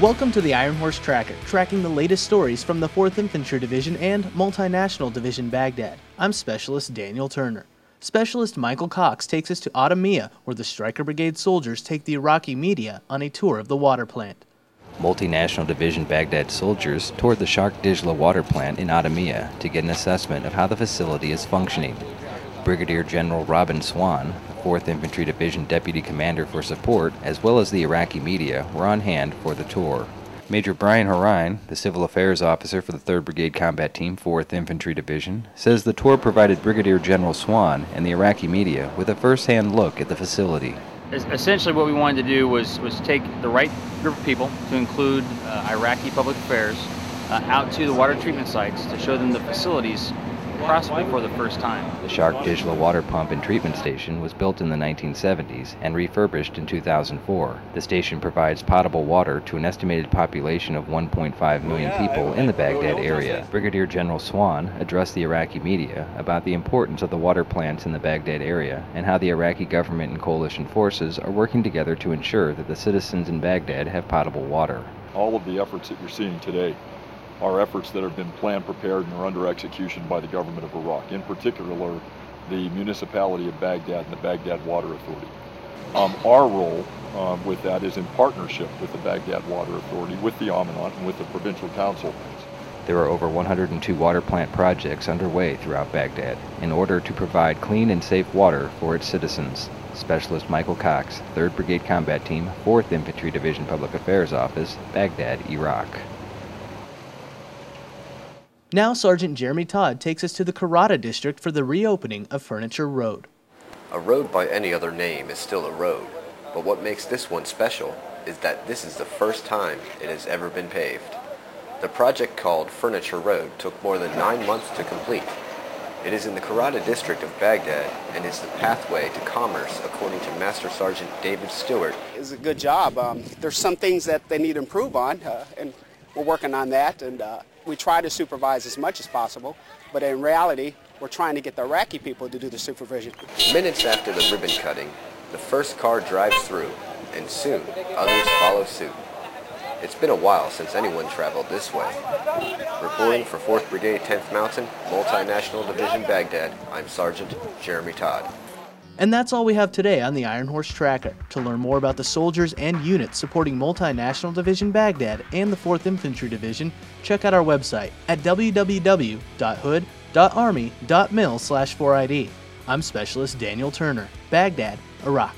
Welcome to the Iron Horse Tracker, tracking the latest stories from the 4th Infantry Division and Multinational Division Baghdad. I'm Specialist Daniel Turner. Specialist Michael Cox takes us to Adhamiyah, where the Stryker Brigade soldiers take the Iraqi media on a tour of the water plant. Multinational Division Baghdad soldiers toured the Sharq Dijla water plant in Adhamiyah to get an assessment of how the facility is functioning. Brigadier General Robin Swan, 4th Infantry Division Deputy Commander for Support, as well as the Iraqi media, were on hand for the tour. Major Brian Horine, the Civil Affairs Officer for the 3rd Brigade Combat Team, 4th Infantry Division, says the tour provided Brigadier General Swan and the Iraqi media with a first-hand look at the facility. Essentially, what we wanted to do was, was take the right group of people, to include uh, Iraqi public affairs, uh, out to the water treatment sites to show them the facilities possibly for the first time. The Sharq Dijla water pump and treatment station was built in the 1970s and refurbished in 2004. The station provides potable water to an estimated population of 1.5 million people in the Baghdad area. Brigadier General Swan addressed the Iraqi media about the importance of the water plants in the Baghdad area and how the Iraqi government and coalition forces are working together to ensure that the citizens in Baghdad have potable water. All of the efforts that you're seeing today are efforts that have been planned, prepared, and are under execution by the government of Iraq, in particular the municipality of Baghdad and the Baghdad Water Authority. Um, our role um, with that is in partnership with the Baghdad Water Authority, with the Amanat, and with the Provincial Council. There are over 102 water plant projects underway throughout Baghdad in order to provide clean and safe water for its citizens. Specialist Michael Cox, 3rd Brigade Combat Team, 4th Infantry Division Public Affairs Office, Baghdad, Iraq. Now, Sergeant Jeremy Todd takes us to the Karadah district for the reopening of Furniture Road. A road by any other name is still a road, but what makes this one special is that this is the first time it has ever been paved. The project called Furniture Road took more than nine months to complete. It is in the Karadah district of Baghdad and is the pathway to commerce according to Master Sergeant David Stewart. It's a good job. Um, there's some things that they need to improve on, uh, and we're working on that. And uh, we try to supervise as much as possible, but in reality, we're trying to get the Iraqi people to do the supervision. Minutes after the ribbon cutting, the first car drives through, and soon others follow suit. It's been a while since anyone traveled this way. Reporting for 4th Brigade 10th Mountain, Multinational Division Baghdad, I'm Sergeant Jeremy Todd. And that's all we have today on the Iron Horse Tracker. To learn more about the soldiers and units supporting Multinational Division Baghdad and the 4th Infantry Division, check out our website at www.hood.army.mil/4id. I'm Specialist Daniel Turner, Baghdad, Iraq.